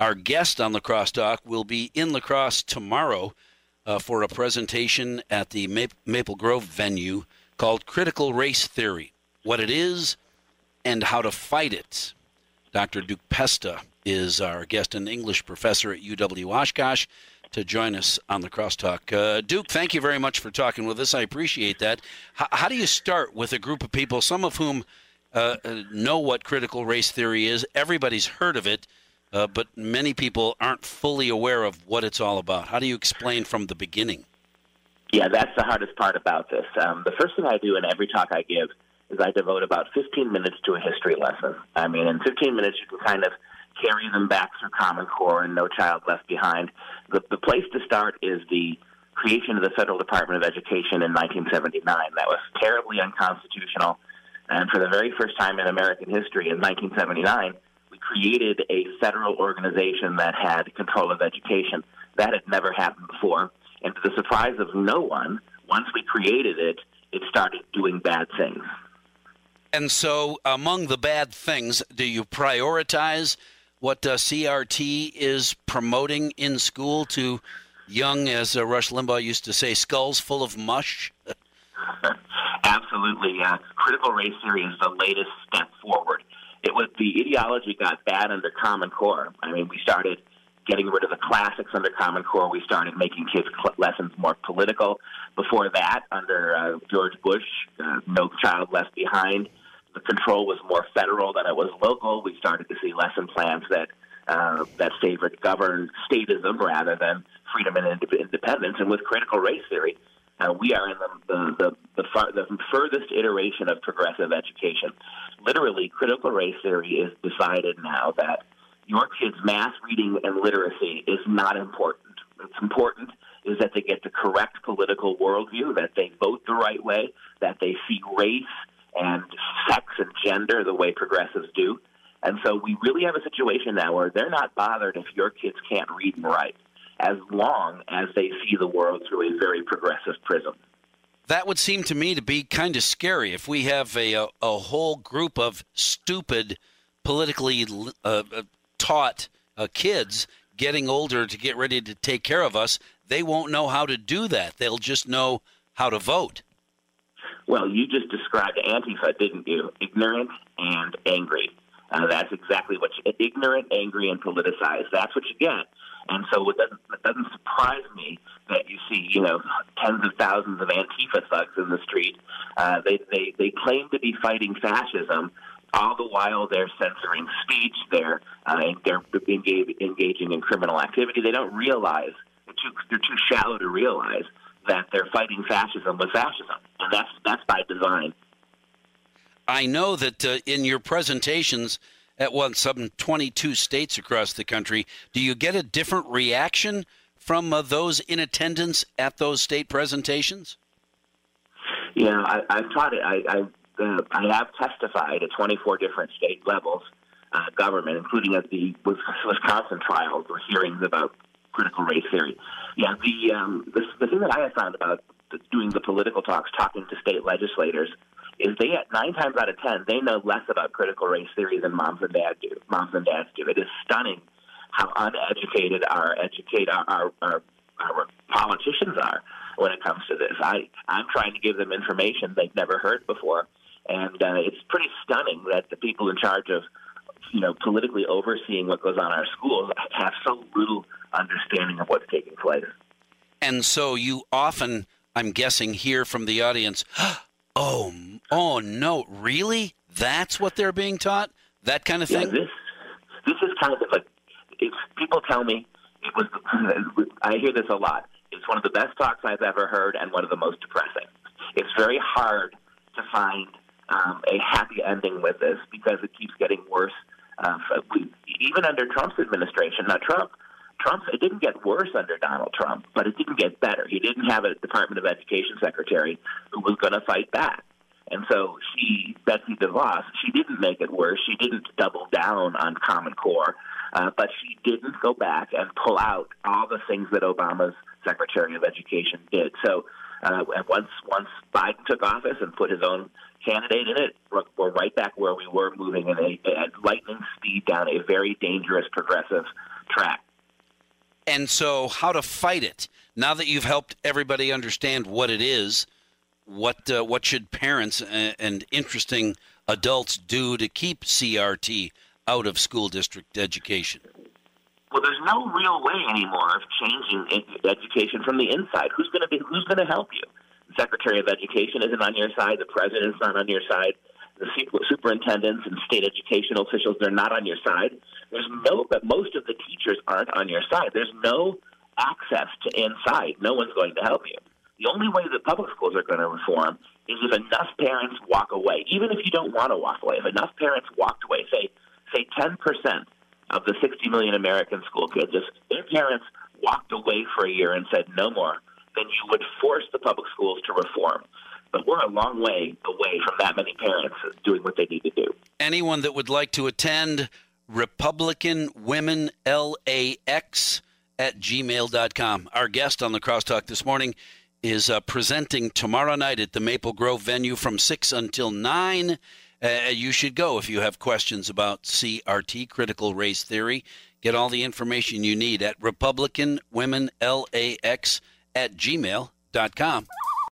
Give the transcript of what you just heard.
Our guest on La Crosse Talk will be in La Crosse tomorrow uh, for a presentation at the Maple Grove venue called Critical Race Theory What It Is and How to Fight It. Dr. Duke Pesta is our guest and English professor at UW Oshkosh to join us on the crosstalk. Uh, Duke, thank you very much for talking with us. I appreciate that. H- how do you start with a group of people, some of whom uh, uh, know what critical race theory is? Everybody's heard of it, uh, but many people aren't fully aware of what it's all about. How do you explain from the beginning? Yeah, that's the hardest part about this. Um, the first thing I do in every talk I give is I devote about 15 minutes to a history lesson. I mean, in 15 minutes, you can kind of carry them back through Common Core and No Child Left Behind. The, the place to start is the creation of the Federal Department of Education in 1979. That was terribly unconstitutional. And for the very first time in American history, in 1979, we created a federal organization that had control of education. That had never happened before. And to the surprise of no one, once we created it, it started doing bad things. And so, among the bad things, do you prioritize what uh, CRT is promoting in school to young, as uh, Rush Limbaugh used to say, skulls full of mush? Absolutely. Uh, critical race theory is the latest step forward. It was the ideology got bad under Common Core. I mean, we started getting rid of the classics under Common Core. We started making kids cl- lessons more political. Before that, under uh, George Bush, uh, No Child Left Behind, the control was more federal than it was local. We started to see lesson plans that uh, that favored governed statism rather than freedom and independence. And with critical race theory, uh, we are in the the the, the, far, the furthest iteration of progressive education. Literally, critical race theory is decided now that your kids' math, reading, and literacy is not important. What's important is that they get the correct political worldview, that they vote the right way, that they see race and sex and gender the way progressives do. And so we really have a situation now where they're not bothered if your kids can't read and write, as long as they see the world through a very progressive prism. That would seem to me to be kind of scary if we have a, a, a whole group of stupid, politically uh, uh, taught uh, kids getting older to get ready to take care of us. They won't know how to do that. They'll just know how to vote. Well, you just described Antifa, didn't you? Ignorant and angry. Uh, that's exactly what you ignorant, angry, and politicized. That's what you get. And so it doesn't, it doesn't surprise me that you see, you know, tens of thousands of Antifa thugs in the street. Uh, they, they, they claim to be fighting fascism, all the while they're censoring speech, they're, uh, they're engage, engaging in criminal activity. They don't realize, they're too, they're too shallow to realize that they're fighting fascism with fascism, and that's that's by design. I know that uh, in your presentations at one some 22 states across the country, do you get a different reaction from uh, those in attendance at those state presentations? Yeah, I, I've taught it. I I, uh, I have testified at 24 different state levels, uh, government, including at the Wisconsin trials or hearings about critical race theory. Yeah, the um, the, the thing that I have found about doing the political talks, talking to state legislators, is they nine times out of ten they know less about critical race theory than moms and dads do. Moms and dads do. It is stunning how uneducated our educate our, our, our, our politicians are when it comes to this. I I'm trying to give them information they've never heard before, and uh, it's pretty stunning that the people in charge of you know politically overseeing what goes on in our schools have so little understanding of what's taking place. And so you often, I'm guessing, hear from the audience, "Oh, oh no, really? That's what they're being taught? That kind of thing." Yeah, this this is kind of like if people tell me it was. I hear this a lot. It's one of the best talks I've ever heard, and one of the most depressing. It's very hard to find um, a happy ending with this because it keeps getting worse. Uh, even under Trump's administration, now Trump Trump, it didn't get worse under Donald Trump, but it didn't get better. He didn't have a Department of Education secretary who was going to fight back. And so she, Betsy DeVos, she didn't make it worse. She didn't double down on Common Core, uh, but she didn't go back and pull out all the things that Obama's Secretary of Education did. So uh, once once Biden took office and put his own candidate in it, we're, we're right back where we were, moving in a, at lightning speed down a very dangerous progressive track. And so, how to fight it? Now that you've helped everybody understand what it is, what uh, what should parents and, and interesting adults do to keep CRT out of school district education? Well, there's no real way anymore of changing education from the inside. Who's going to be? Who's going to help you? The Secretary of Education isn't on your side. The President's not on your side. The superintendents and state educational officials—they're not on your side. There's no, but most of the teachers aren't on your side. There's no access to inside. No one's going to help you. The only way that public schools are going to reform is if enough parents walk away, even if you don't want to walk away. If enough parents walked away, say say 10 percent of the 60 million American school kids, if their parents walked away for a year and said no more, then you would force the public schools to reform. But we're a long way away from that many parents doing what they need to do. Anyone that would like to attend Republican Women LAX at gmail.com. Our guest on the Crosstalk this morning is uh, presenting tomorrow night at the Maple Grove venue from 6 until 9. Uh, you should go if you have questions about CRT, critical race theory. Get all the information you need at Republican Women LAX at gmail.com.